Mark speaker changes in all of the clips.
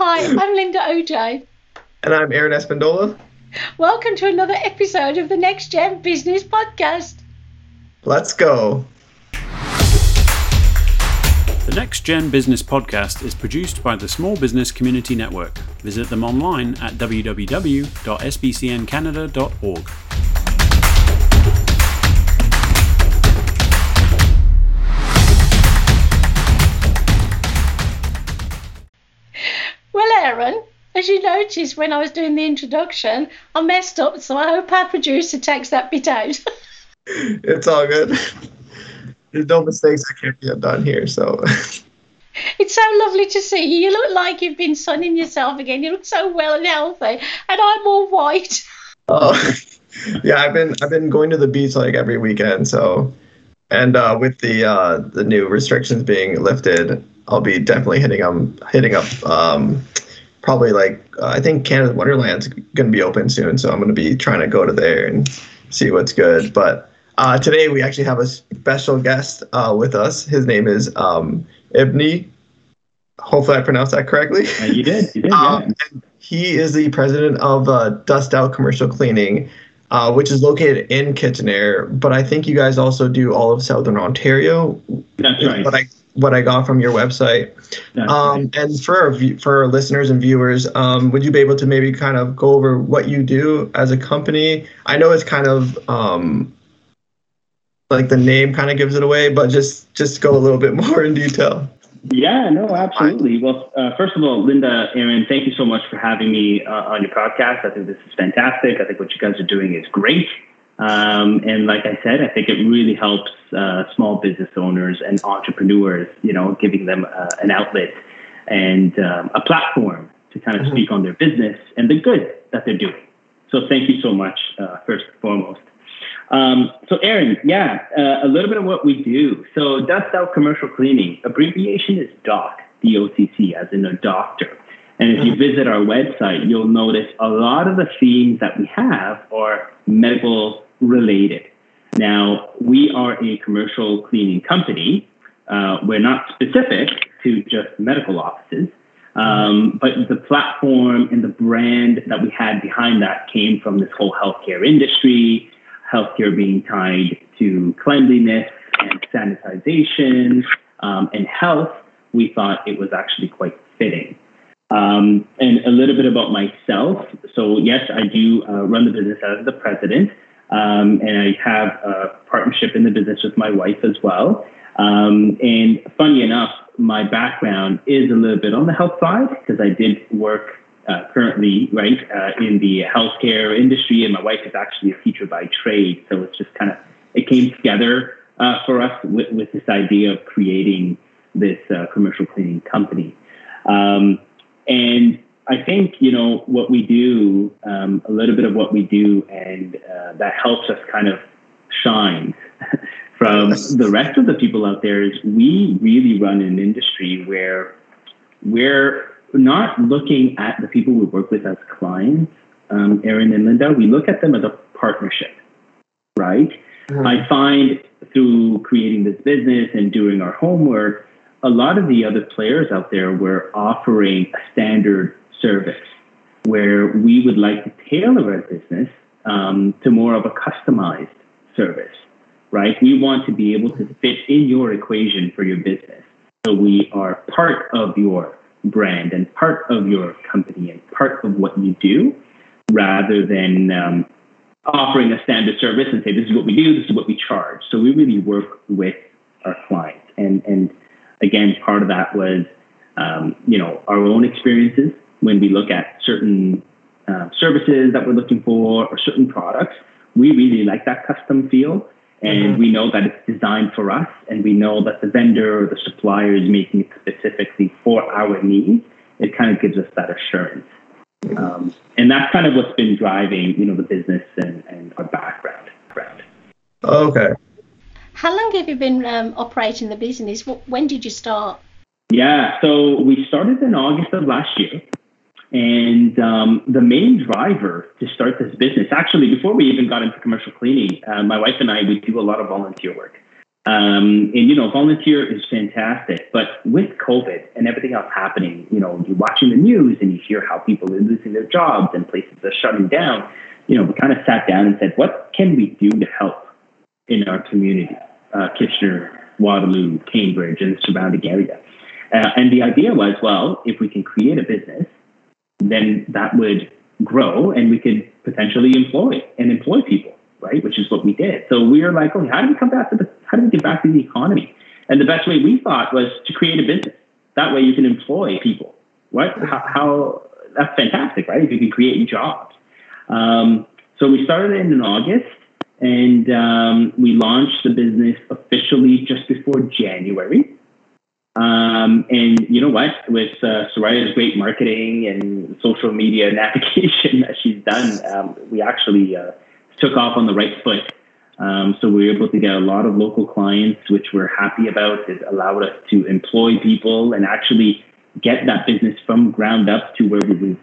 Speaker 1: Hi, I'm Linda OJ.
Speaker 2: And I'm Aaron Espandola.
Speaker 1: Welcome to another episode of the Next Gen Business Podcast.
Speaker 2: Let's go.
Speaker 3: The Next Gen Business Podcast is produced by the Small Business Community Network. Visit them online at www.sbcncanada.org.
Speaker 1: noticed when I was doing the introduction, I messed up, so I hope our producer takes that bit out.
Speaker 2: it's all good. There's no mistakes that can't be undone here, so.
Speaker 1: It's so lovely to see you. You look like you've been sunning yourself again. You look so well and healthy, and I'm all white.
Speaker 2: Oh, yeah. I've been I've been going to the beach like every weekend. So, and uh, with the uh, the new restrictions being lifted, I'll be definitely hitting um hitting up um probably like uh, I think Canada Wonderland's going to be open soon, so I'm going to be trying to go to there and see what's good. But uh, today we actually have a special guest uh, with us. His name is um, Ibni. Hopefully, I pronounced that correctly.
Speaker 4: Uh, you did. You did. Um,
Speaker 2: yeah. He is the president of uh, Dust Out Commercial Cleaning, uh, which is located in Kitchener. But I think you guys also do all of Southern Ontario.
Speaker 4: That's right.
Speaker 2: What I what I got from your website. Um. And for our, for our listeners and viewers, um, would you be able to maybe kind of go over what you do as a company? I know it's kind of um, like the name kind of gives it away, but just just go a little bit more in detail.
Speaker 4: Yeah, no, absolutely. Well, uh, first of all, Linda, Aaron, thank you so much for having me uh, on your podcast. I think this is fantastic. I think what you guys are doing is great. Um, and like I said, I think it really helps uh, small business owners and entrepreneurs, you know, giving them uh, an outlet and um, a platform to kind of mm-hmm. speak on their business and the good that they're doing. So thank you so much, uh, first and foremost. Um, so, Aaron, yeah, uh, a little bit of what we do. So, Dust Out Commercial Cleaning, abbreviation is DOC, D O C C, as in a doctor. And if you mm-hmm. visit our website, you'll notice a lot of the themes that we have are medical related. Now, we are a commercial cleaning company. Uh, we're not specific to just medical offices, um, but the platform and the brand that we had behind that came from this whole healthcare industry healthcare being tied to cleanliness and sanitization um, and health, we thought it was actually quite fitting. Um, and a little bit about myself. So, yes, I do uh, run the business as the president, um, and I have a partnership in the business with my wife as well. Um, and funny enough, my background is a little bit on the health side because I did work uh, currently, right, uh, in the healthcare industry, and my wife is actually a teacher by trade. So it's just kind of it came together uh, for us with, with, this idea of creating this uh, commercial cleaning company. Um, and I think you know what we do, um, a little bit of what we do, and uh, that helps us kind of shine. from the rest of the people out there is we really run an industry where we're not looking at the people we work with as clients, um, Aaron and Linda, we look at them as a partnership, right? Mm-hmm. I find through creating this business and doing our homework, a lot of the other players out there were offering a standard service where we would like to tailor our business um, to more of a customized service, right? We want to be able to fit in your equation for your business. So we are part of your brand and part of your company and part of what you do rather than um, offering a standard service and say, this is what we do, this is what we charge. So we really work with our clients. And, and again, part of that was, um, you know, our own experiences when we look at certain uh, services that we're looking for or certain products. We really like that custom feel. And mm-hmm. we know that it's designed for us and we know that the vendor or the supplier is making it specifically for our needs. It kind of gives us that assurance. Um, and that's kind of what's been driving you know the business and, and our background.
Speaker 2: Okay.
Speaker 1: How long have you been um, operating the business? When did you start?
Speaker 4: Yeah so we started in august of last year and um, the main driver to start this business, actually, before we even got into commercial cleaning, uh, my wife and I, we do a lot of volunteer work. Um, and you know, volunteer is fantastic, but with COVID and everything else happening, you know, you're watching the news and you hear how people are losing their jobs and places are shutting down. You know, we kind of sat down and said, what can we do to help in our community, uh, Kitchener, Waterloo, Cambridge, and the surrounding area? Uh, and the idea was, well, if we can create a business, then that would grow and we could potentially employ and employ people right? Which is what we did. So we were like, okay, how do we come back to the, how do we get back to the economy? And the best way we thought was to create a business. That way you can employ people. What? How, how that's fantastic, right? If you can create jobs. Um, so we started it in August and um, we launched the business officially just before January. Um, and you know what? With uh, Soraya's great marketing and social media navigation that she's done, um, we actually uh, took off on the right foot. Um, so we were able to get a lot of local clients, which we're happy about. It allowed us to employ people and actually get that business from ground up to where we were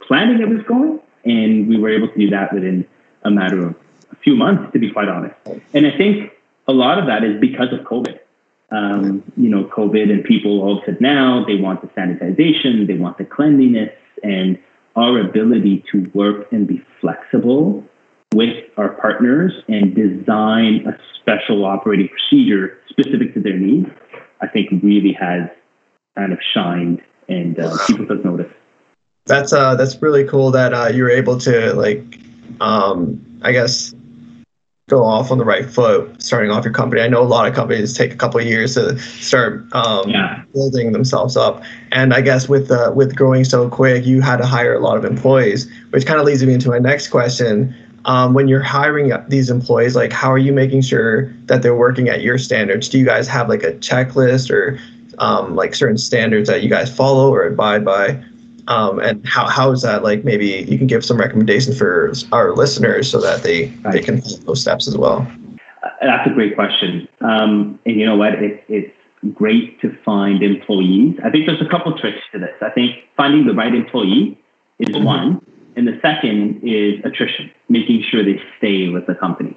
Speaker 4: planning it was going. And we were able to do that within a matter of a few months, to be quite honest. And I think a lot of that is because of COVID. Um, you know, COVID and people all said now they want the sanitization, they want the cleanliness, and our ability to work and be flexible with our partners and design a special operating procedure specific to their needs, I think really has kind of shined and uh, people took notice.
Speaker 2: That's uh that's really cool that uh, you're able to like um I guess go off on the right foot starting off your company. I know a lot of companies take a couple of years to start um, yeah. building themselves up, and I guess with uh, with growing so quick, you had to hire a lot of employees, which kind of leads me into my next question um, when you're hiring these employees like how are you making sure that they're working at your standards do you guys have like a checklist or um, like certain standards that you guys follow or abide by um, and how, how is that like maybe you can give some recommendations for our listeners so that they right. they can follow those steps as well
Speaker 4: uh, that's a great question um, and you know what it, it's great to find employees i think there's a couple tricks to this i think finding the right employee is mm-hmm. one and the second is attrition, making sure they stay with the company.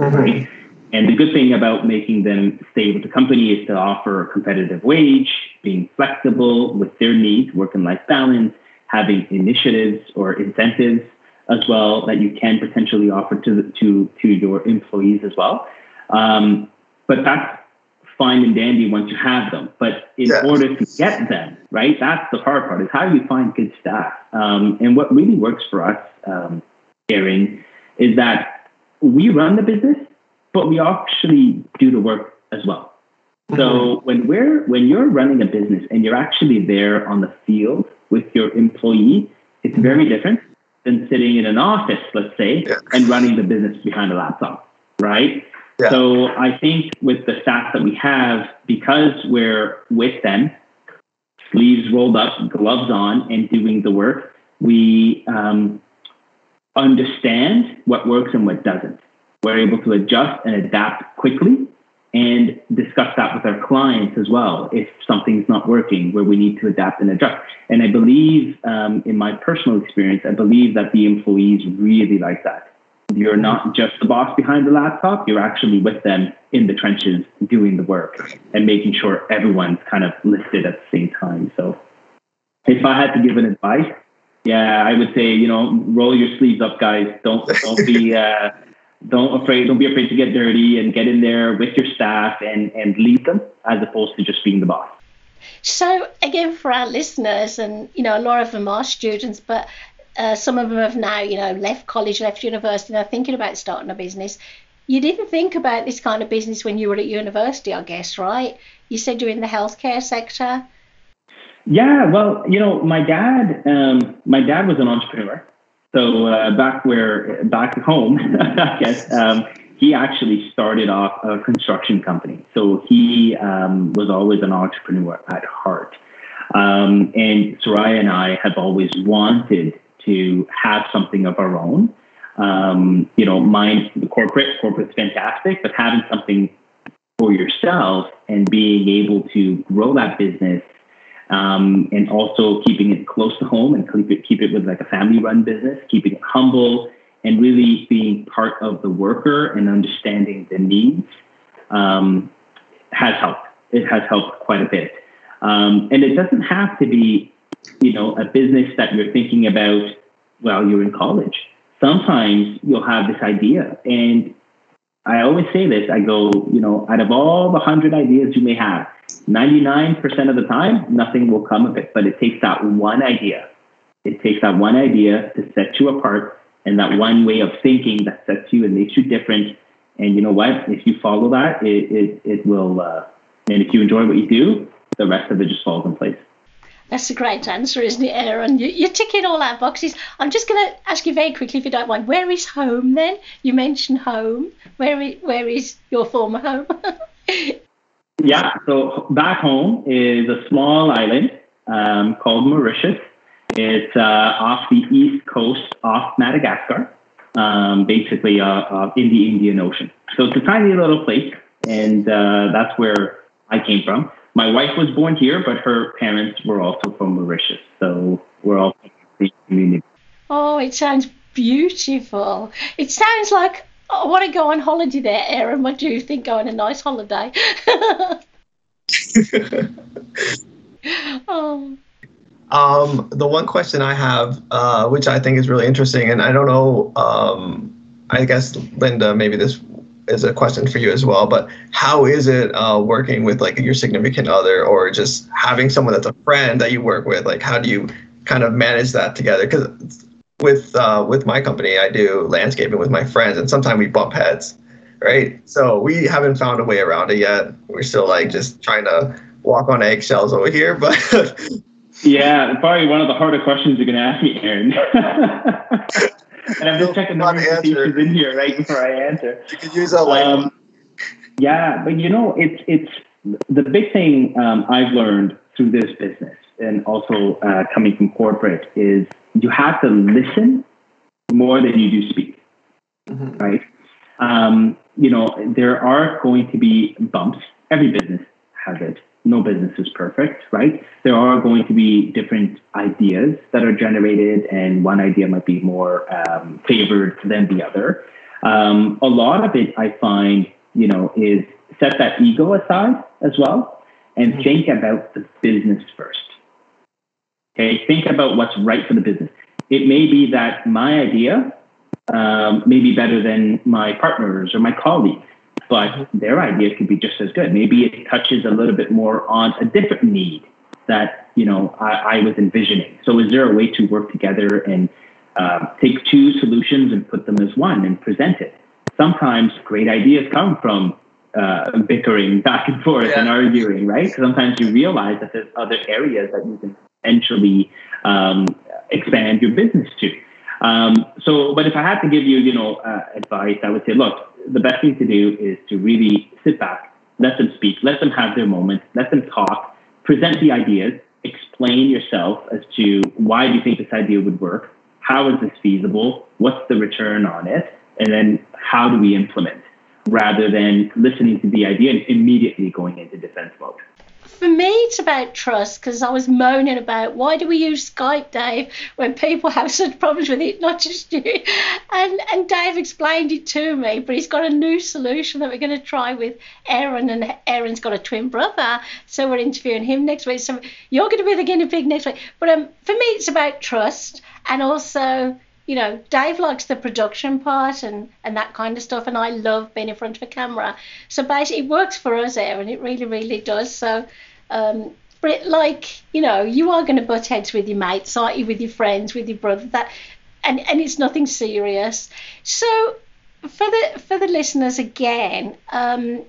Speaker 4: Mm-hmm. Right? And the good thing about making them stay with the company is to offer a competitive wage, being flexible with their needs, work and life balance, having initiatives or incentives as well that you can potentially offer to to to your employees as well. Um, but that's fine and dandy once you have them. But in yes. order to get them, right, that's the hard part is how do you find good staff? Um, and what really works for us, um, Aaron, is that we run the business, but we actually do the work as well. Mm-hmm. So when we're when you're running a business and you're actually there on the field with your employee, it's very different than sitting in an office, let's say, yeah. and running the business behind a laptop, right? Yeah. So I think with the staff that we have, because we're with them, sleeves rolled up, gloves on, and doing the work, we um, understand what works and what doesn't. We're able to adjust and adapt quickly and discuss that with our clients as well if something's not working where we need to adapt and adjust. And I believe, um, in my personal experience, I believe that the employees really like that you're not just the boss behind the laptop, you're actually with them in the trenches doing the work and making sure everyone's kind of listed at the same time. So if I had to give an advice, yeah, I would say, you know, roll your sleeves up, guys. Don't don't be uh, don't afraid don't be afraid to get dirty and get in there with your staff and and lead them as opposed to just being the boss.
Speaker 1: So again, for our listeners, and you know, a lot of them are students, but uh, some of them have now, you know, left college, left university, and are thinking about starting a business. You didn't think about this kind of business when you were at university, I guess, right? You said you're in the healthcare sector.
Speaker 4: Yeah, well, you know, my dad, um, my dad was an entrepreneur. So uh, back where, back home, I guess, um, he actually started off a construction company. So he um, was always an entrepreneur at heart. Um, and Soraya and I have always wanted to have something of our own. Um, you know, mine, the corporate, corporate's fantastic, but having something for yourself and being able to grow that business um, and also keeping it close to home and keep it, keep it with like a family run business, keeping it humble and really being part of the worker and understanding the needs um, has helped. It has helped quite a bit. Um, and it doesn't have to be, you know, a business that you're thinking about while you're in college. Sometimes you'll have this idea. And I always say this I go, you know, out of all the 100 ideas you may have, 99% of the time, nothing will come of it. But it takes that one idea. It takes that one idea to set you apart and that one way of thinking that sets you and makes you different. And you know what? If you follow that, it, it, it will, uh, and if you enjoy what you do, the rest of it just falls in place.
Speaker 1: That's a great answer, isn't it, Aaron? You, you're ticking all our boxes. I'm just going to ask you very quickly, if you don't mind, where is home then? You mentioned home. Where is, where is your former home?
Speaker 4: yeah, so back home is a small island um, called Mauritius. It's uh, off the east coast, off Madagascar, um, basically uh, uh, in the Indian Ocean. So it's a tiny little place, and uh, that's where I came from. My wife was born here, but her parents were also from Mauritius. So we're all from the community.
Speaker 1: Oh, it sounds beautiful. It sounds like I want to go on holiday there, Aaron. What do you think? Go on a nice holiday.
Speaker 2: oh. Um, the one question I have, uh, which I think is really interesting, and I don't know, um, I guess Linda, maybe this is a question for you as well. But how is it uh, working with like your significant other, or just having someone that's a friend that you work with? Like, how do you kind of manage that together? Because with uh, with my company, I do landscaping with my friends, and sometimes we bump heads, right? So we haven't found a way around it yet. We're still like just trying to walk on eggshells over here, but.
Speaker 4: yeah, probably one of the harder questions you're going to ask me, Aaron. and I'm just checking the notifications in here right before I answer.
Speaker 2: You could use a light. Um,
Speaker 4: yeah, but you know, it's it's the big thing um, I've learned through this business and also uh, coming from corporate is you have to listen more than you do speak, mm-hmm. right? Um, you know, there are going to be bumps. Every business has it no business is perfect, right? There are going to be different ideas that are generated, and one idea might be more um, favored than the other. Um, a lot of it, I find, you know, is set that ego aside as well and mm-hmm. think about the business first. Okay, think about what's right for the business. It may be that my idea um, may be better than my partners or my colleagues but their idea could be just as good. Maybe it touches a little bit more on a different need that you know I, I was envisioning. So, is there a way to work together and um, take two solutions and put them as one and present it? Sometimes great ideas come from uh, bickering back and forth yeah. and arguing, right? Sometimes you realize that there's other areas that you can potentially um, expand your business to. Um, so, but if I had to give you, you know, uh, advice, I would say, look, the best thing to do is to really sit back, let them speak, let them have their moment, let them talk, present the ideas, explain yourself as to why do you think this idea would work, how is this feasible, what's the return on it, and then how do we implement, rather than listening to the idea and immediately going into defense mode
Speaker 1: for me, it's about trust because I was moaning about why do we use Skype, Dave, when people have such problems with it, not just you. And and Dave explained it to me, but he's got a new solution that we're going to try with Aaron, and Aaron's got a twin brother, so we're interviewing him next week. So you're going to be the guinea pig next week. But um, for me, it's about trust and also you know, Dave likes the production part and, and that kind of stuff, and I love being in front of a camera. So basically, it works for us, there, and It really, really does. So, um, but like, you know, you are going to butt heads with your mates, aren't you? With your friends, with your brother. That, and and it's nothing serious. So, for the for the listeners again, um,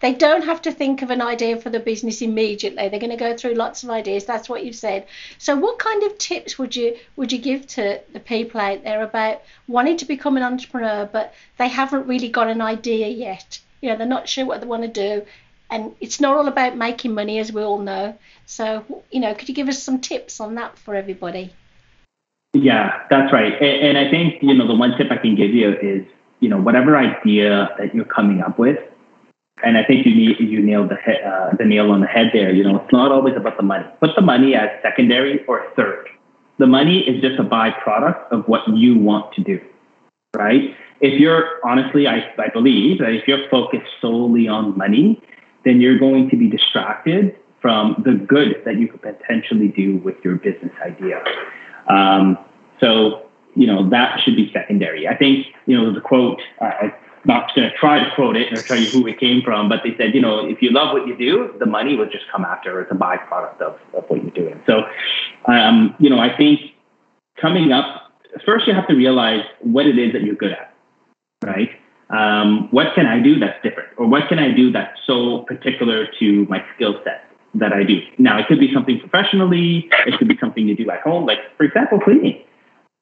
Speaker 1: they don't have to think of an idea for the business immediately. They're going to go through lots of ideas. That's what you've said. So, what kind of tips would you would you give to the people out there about wanting to become an entrepreneur, but they haven't really got an idea yet? You know, they're not sure what they want to do, and it's not all about making money, as we all know. So, you know, could you give us some tips on that for everybody?
Speaker 4: Yeah, that's right. And, and I think you know the one tip I can give you is you know whatever idea that you're coming up with and I think you need, you nailed the uh, the nail on the head there. You know, it's not always about the money. Put the money as secondary or third. The money is just a byproduct of what you want to do, right? If you're honestly, I, I believe that if you're focused solely on money, then you're going to be distracted from the good that you could potentially do with your business idea. Um, so, you know, that should be secondary. I think, you know, the quote, I'm not going to try to quote it or tell you who it came from, but they said, you know, if you love what you do, the money will just come after. It's a byproduct of, of what you're doing. So, um, you know, I think coming up, first you have to realize what it is that you're good at, right? Um, what can I do that's different? Or what can I do that's so particular to my skill set that I do? Now, it could be something professionally, it could be something you do at home, like, for example, cleaning.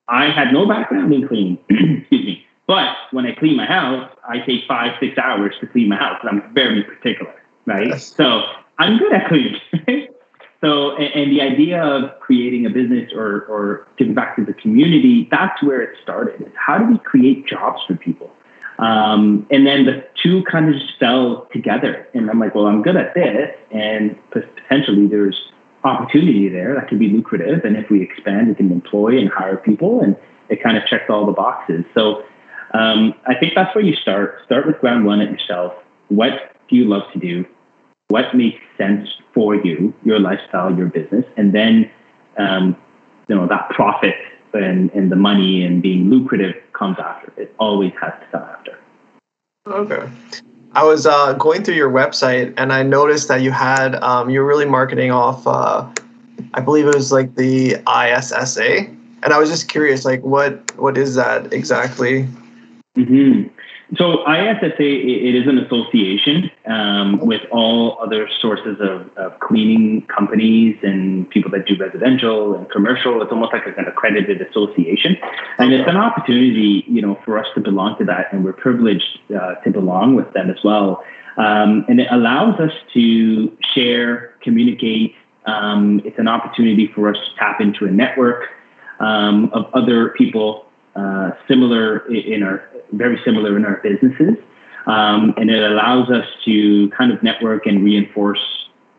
Speaker 4: I had no background in cleaning, excuse me. But when I clean my house, I take five, six hours to clean my house. I'm very particular, right? Yes. So I'm good at cleaning. so, and, and, the idea of creating a business or, or giving back to the community, that's where it started. How do we create jobs for people? Um, and then the two kind of just fell together. And I'm like, well, I'm good at this. And potentially there's opportunity there that could be lucrative. And if we expand, we can employ and hire people. And it kind of checks all the boxes. So um, I think that's where you start. Start with ground one at yourself. What do you love to do? What makes sense for you, your lifestyle, your business? And then, um, you know, that profit and, and the money and being lucrative comes after. It always has to come after.
Speaker 2: Okay. I was uh, going through your website and I noticed that you had um, you're really marketing off. Uh, I believe it was like the ISSA, and I was just curious, like what what is that exactly?
Speaker 4: Mm-hmm. So ISSA, it is an association um, with all other sources of, of, cleaning companies and people that do residential and commercial. It's almost like an accredited association, and it's an opportunity, you know, for us to belong to that, and we're privileged uh, to belong with them as well. Um, and it allows us to share, communicate. Um, it's an opportunity for us to tap into a network um, of other people uh, similar in our very similar in our businesses. Um, and it allows us to kind of network and reinforce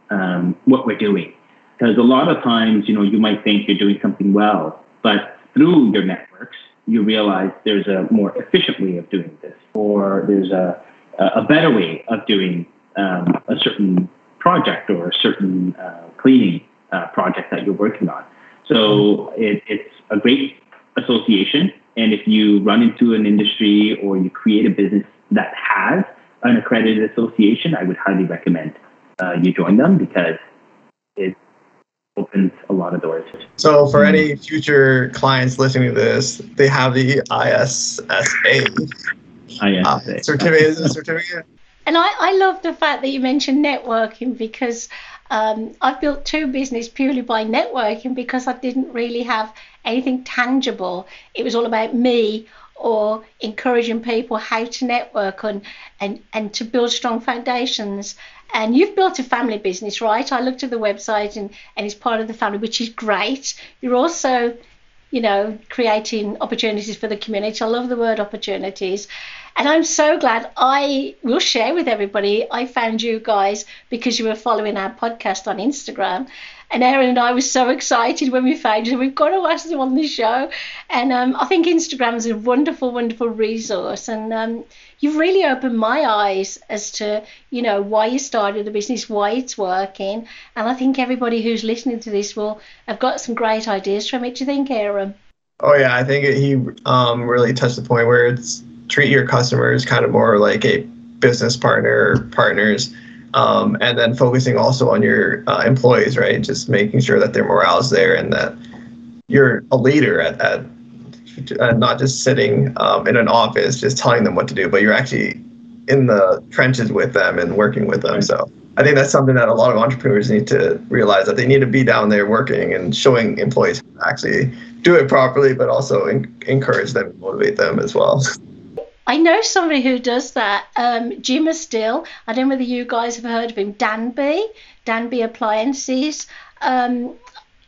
Speaker 4: um, what we're doing. Because a lot of times, you know, you might think you're doing something well, but through your networks, you realize there's a more efficient way of doing this, or there's a, a better way of doing um, a certain project or a certain uh, cleaning uh, project that you're working on. So it, it's a great association and if you run into an industry or you create a business that has an accredited association, I would highly recommend uh, you join them because it opens a lot of doors.
Speaker 2: So, for any future clients listening to this, they have the ISSA, ISSA. Uh, certificate. certificate.
Speaker 1: And I, I love the fact that you mentioned networking because um, I've built two business purely by networking because I didn't really have anything tangible. It was all about me or encouraging people how to network and, and, and to build strong foundations. And you've built a family business, right? I looked at the website and, and it's part of the family, which is great. You're also, you know, creating opportunities for the community. I love the word opportunities. And I'm so glad I will share with everybody. I found you guys because you were following our podcast on Instagram. And Aaron and I were so excited when we found you. We've got to ask you on the show. And um, I think Instagram is a wonderful, wonderful resource. And um, you've really opened my eyes as to, you know, why you started the business, why it's working. And I think everybody who's listening to this will have got some great ideas from it. Do you think, Aaron?
Speaker 2: Oh, yeah. I think he um, really touched the point where it's treat your customers kind of more like a business partner partners um, and then focusing also on your uh, employees right? Just making sure that their morale is there and that you're a leader at, at uh, not just sitting um, in an office just telling them what to do but you're actually in the trenches with them and working with them. So i think that's something that a lot of entrepreneurs need to realize that they need to be down there working and showing employees actually do it properly but also in- encourage them and motivate them as well
Speaker 1: I know somebody who does that. Um, Jim Estill. I don't know whether you guys have heard of him. Danby, Danby Appliances. Um,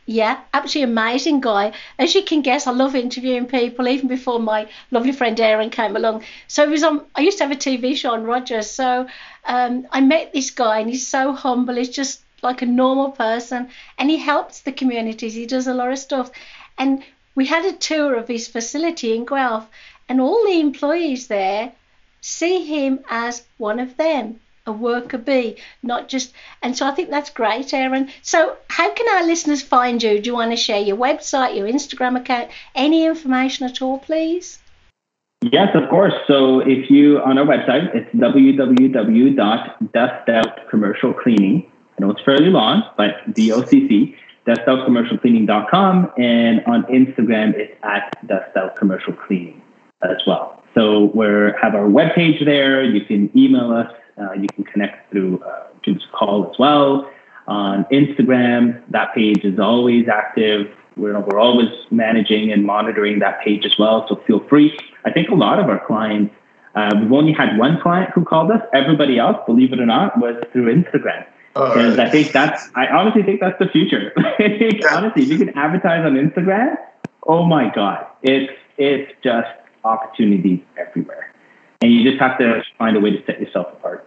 Speaker 1: yeah, absolutely amazing guy. As you can guess, I love interviewing people, even before my lovely friend Aaron came along. So it was on. I used to have a TV show on Rogers. So um, I met this guy, and he's so humble. He's just like a normal person, and he helps the communities. He does a lot of stuff, and we had a tour of his facility in Guelph, and all the employees there see him as one of them, a worker bee, not just. And so I think that's great, Aaron. So, how can our listeners find you? Do you want to share your website, your Instagram account, any information at all, please?
Speaker 4: Yes, of course. So if you on our website, it's www.dustoutcommercialcleaning. I know it's fairly long, but D-O-C-C, dustoutcommercialcleaning.com. And on Instagram, it's at dustoutcommercialcleaning as well. So we have our webpage there. You can email us. Uh, you can connect through uh, to this call as well. On Instagram, that page is always active. We're, we're always managing and monitoring that page as well. So feel free. I think a lot of our clients, uh, we've only had one client who called us. Everybody else, believe it or not, was through Instagram. Because. I think that's, I honestly think that's the future. honestly, if you can advertise on Instagram, oh my God, it's, it's just opportunities everywhere. And you just have to find a way to set yourself apart.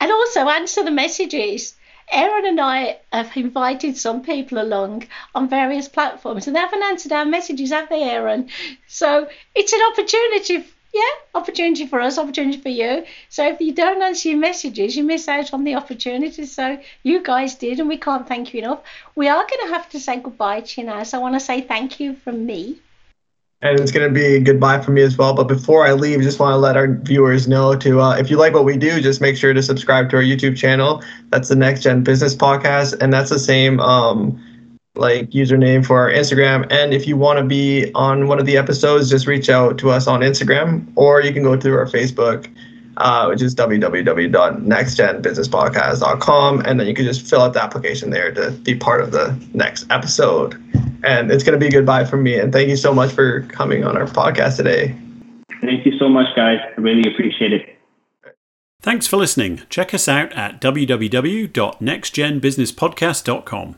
Speaker 1: And also answer the messages. Aaron and I have invited some people along on various platforms and they haven't answered our messages, have they, Aaron? So it's an opportunity, yeah, opportunity for us, opportunity for you. So if you don't answer your messages, you miss out on the opportunity. So you guys did, and we can't thank you enough. We are going to have to say goodbye to you now. So I want to say thank you from me
Speaker 2: and it's going to be goodbye for me as well. But before I leave, just want to let our viewers know to uh, if you like what we do, just make sure to subscribe to our YouTube channel. That's the Next Gen Business Podcast, and that's the same um, like username for our Instagram. And if you want to be on one of the episodes, just reach out to us on Instagram, or you can go through our Facebook uh, which is www.nextgenbusinesspodcast.com. And then you can just fill out the application there to be part of the next episode. And it's going to be goodbye from me. And thank you so much for coming on our podcast today.
Speaker 4: Thank you so much, guys. I really appreciate it.
Speaker 3: Thanks for listening. Check us out at www.nextgenbusinesspodcast.com.